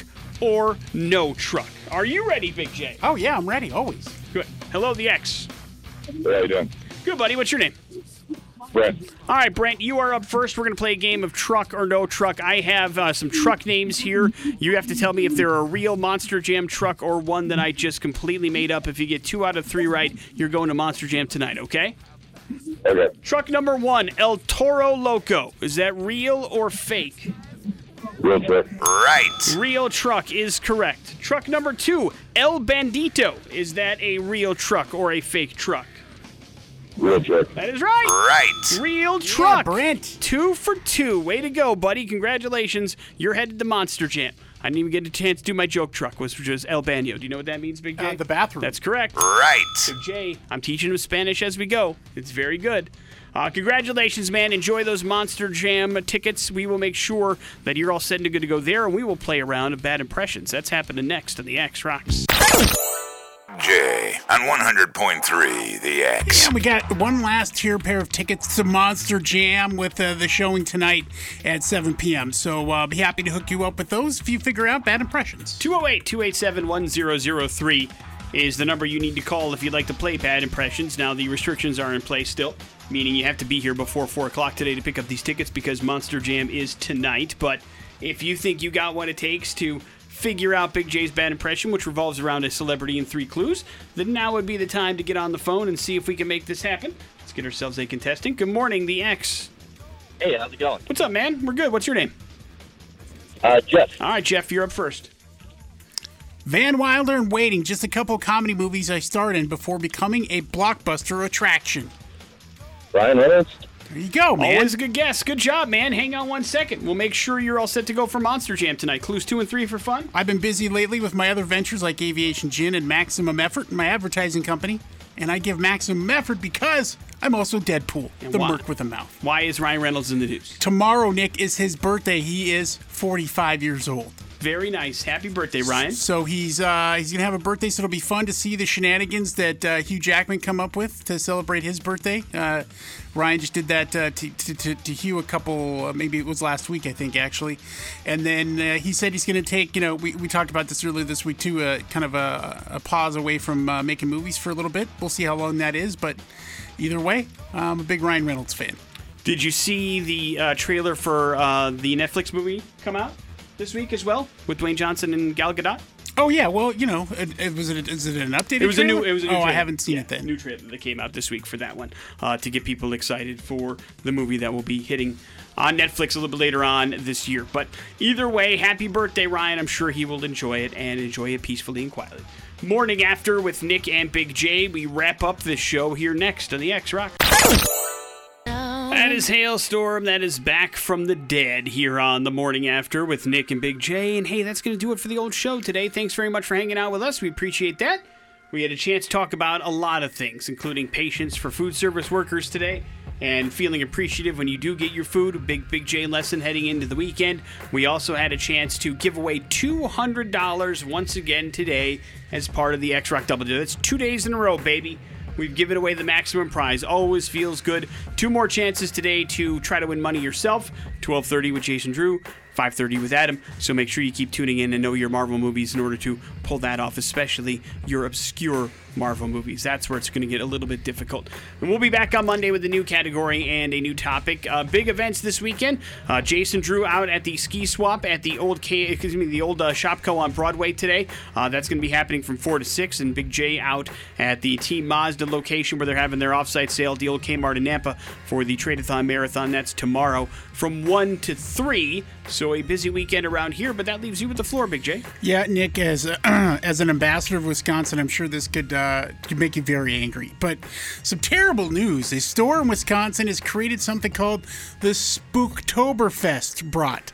or no truck. Are you ready, Big J? Oh yeah, I'm ready always. Good. Hello, the X. How are you doing? Good, buddy. What's your name? Brent. All right, Brent, you are up first. We're going to play a game of truck or no truck. I have uh, some truck names here. You have to tell me if they're a real Monster Jam truck or one that I just completely made up. If you get two out of three right, you're going to Monster Jam tonight, okay? Okay. Truck number one, El Toro Loco. Is that real or fake? Real truck. Right. Real truck is correct. Truck number two, El Bandito. Is that a real truck or a fake truck? Real truck. That is right. Right. Real truck. Brent. Two for two. Way to go, buddy. Congratulations. You're headed to Monster Jam. I didn't even get a chance to do my joke truck, which was El Baño. Do you know what that means, Big J? Uh, the bathroom. That's correct. Right. So, Jay, I'm teaching him Spanish as we go. It's very good. Uh, congratulations, man. Enjoy those Monster Jam tickets. We will make sure that you're all set and good to go there, and we will play a round of bad impressions. That's happening next on the X Rocks. Jay on 100.3 The X. And we got one last here pair of tickets to Monster Jam with uh, the showing tonight at 7 p.m. So uh, be happy to hook you up with those if you figure out bad impressions. 208 287 1003 is the number you need to call if you'd like to play bad impressions. Now, the restrictions are in place still, meaning you have to be here before 4 o'clock today to pick up these tickets because Monster Jam is tonight. But if you think you got what it takes to figure out Big J's bad impression, which revolves around a celebrity and three clues, then now would be the time to get on the phone and see if we can make this happen. Let's get ourselves a contestant. Good morning, the X. Hey, how's it going? What's up, man? We're good. What's your name? Uh, Jeff. All right, Jeff, you're up first. Van Wilder and Waiting, just a couple comedy movies I starred in before becoming a blockbuster attraction. Ryan Reynolds. There you go, man. Always a good guess. Good job, man. Hang on one second. We'll make sure you're all set to go for Monster Jam tonight. Clues two and three for fun. I've been busy lately with my other ventures like Aviation Gin and Maximum Effort, my advertising company. And I give maximum effort because I'm also Deadpool, the why? merc with a mouth. Why is Ryan Reynolds in the news? Tomorrow, Nick, is his birthday. He is 45 years old. Very nice. Happy birthday, Ryan. So he's uh, he's gonna have a birthday, so it'll be fun to see the shenanigans that uh, Hugh Jackman come up with to celebrate his birthday. Uh, Ryan just did that uh, to, to, to, to Hugh a couple, uh, maybe it was last week, I think actually. And then uh, he said he's gonna take, you know, we, we talked about this earlier this week too, uh, kind of a, a pause away from uh, making movies for a little bit. We'll see how long that is, but either way, I'm a big Ryan Reynolds fan. Did you see the uh, trailer for uh, the Netflix movie come out this week as well with Dwayne Johnson and Gal Gadot? Oh yeah, well you know, it, it was it is it an updated? It was a new. It was a new oh, I haven't seen Yeah, it then. New trailer that came out this week for that one uh, to get people excited for the movie that will be hitting on Netflix a little bit later on this year. But either way, happy birthday, Ryan! I'm sure he will enjoy it and enjoy it peacefully and quietly. Morning after with Nick and Big J. We wrap up this show here next on the X Rock. That is Halestorm. That is back from the dead here on the morning after with Nick and Big J. And hey, that's going to do it for the old show today. Thanks very much for hanging out with us. We appreciate that. We had a chance to talk about a lot of things, including patience for food service workers today and feeling appreciative when you do get your food. Big, big J lesson heading into the weekend. We also had a chance to give away $200 once again today as part of the X Rock Double. That's two days in a row, baby. We've given away the maximum prize. Always feels good. Two more chances today to try to win money yourself. 12:30 with Jason Drew, 5:30 with Adam. So make sure you keep tuning in and know your Marvel movies in order to pull that off, especially your obscure Marvel movies. That's where it's going to get a little bit difficult. And we'll be back on Monday with a new category and a new topic. Uh, big events this weekend. Uh, Jason Drew out at the ski swap at the old K, excuse me, the old uh, Shopko on Broadway today. Uh, that's going to be happening from four to six. And Big J out at the Team Mazda location where they're having their offsite sale at Kmart in Nampa for the Tradeathon Marathon. That's tomorrow from one to three. So a busy weekend around here, but that leaves you with the floor, Big J. Yeah, Nick, as a, as an ambassador of Wisconsin, I'm sure this could uh, could make you very angry. But some terrible news: a store in Wisconsin has created something called the Spooktoberfest brat.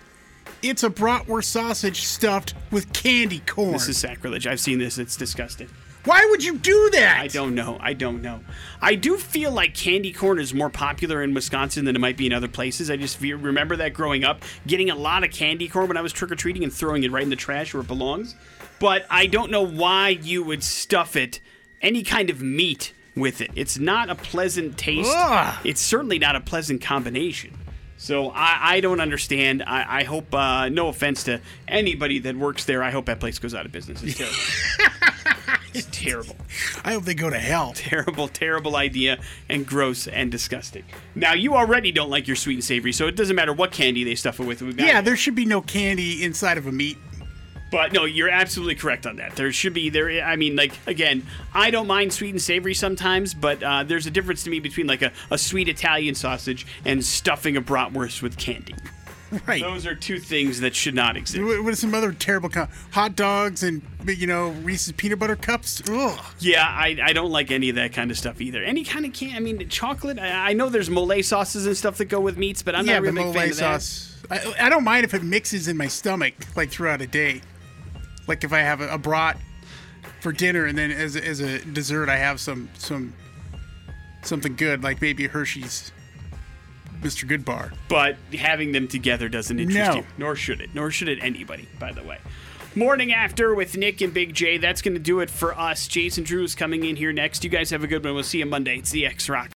It's a bratwurst sausage stuffed with candy corn. This is sacrilege. I've seen this. It's disgusting. Why would you do that? I don't know. I don't know. I do feel like candy corn is more popular in Wisconsin than it might be in other places. I just feel, remember that growing up, getting a lot of candy corn when I was trick or treating and throwing it right in the trash where it belongs. But I don't know why you would stuff it any kind of meat with it. It's not a pleasant taste. Ugh. It's certainly not a pleasant combination. So I, I don't understand. I, I hope, uh, no offense to anybody that works there, I hope that place goes out of business. It's terrible. it's terrible I hope they go to hell. terrible, terrible idea and gross and disgusting. Now you already don't like your sweet and savory, so it doesn't matter what candy they stuff it with. We've got Yeah, there should be no candy inside of a meat. But no, you're absolutely correct on that. There should be there. I mean, like again, I don't mind sweet and savory sometimes, but uh, there's a difference to me between like a, a sweet Italian sausage and stuffing a bratwurst with candy. Right. Those are two things that should not exist. What what are some other terrible com- hot dogs and you know Reese's peanut butter cups? Ugh. Yeah, I, I don't like any of that kind of stuff either. Any kind of can I mean, chocolate. I, I know there's mole sauces and stuff that go with meats, but I'm yeah, not really a mole big fan of that. sauce. I, I don't mind if it mixes in my stomach like throughout a day. Like if I have a, a brat for dinner and then as a, as a dessert I have some some something good like maybe Hershey's Mr. Goodbar. But having them together doesn't interest No. you. Nor should it. Nor should it anybody, by the way. Morning after with Nick and Big J. That's going to do it for us. Jason Drew is coming in here next. You guys have a good one. We'll see you Monday. It's the X Rock.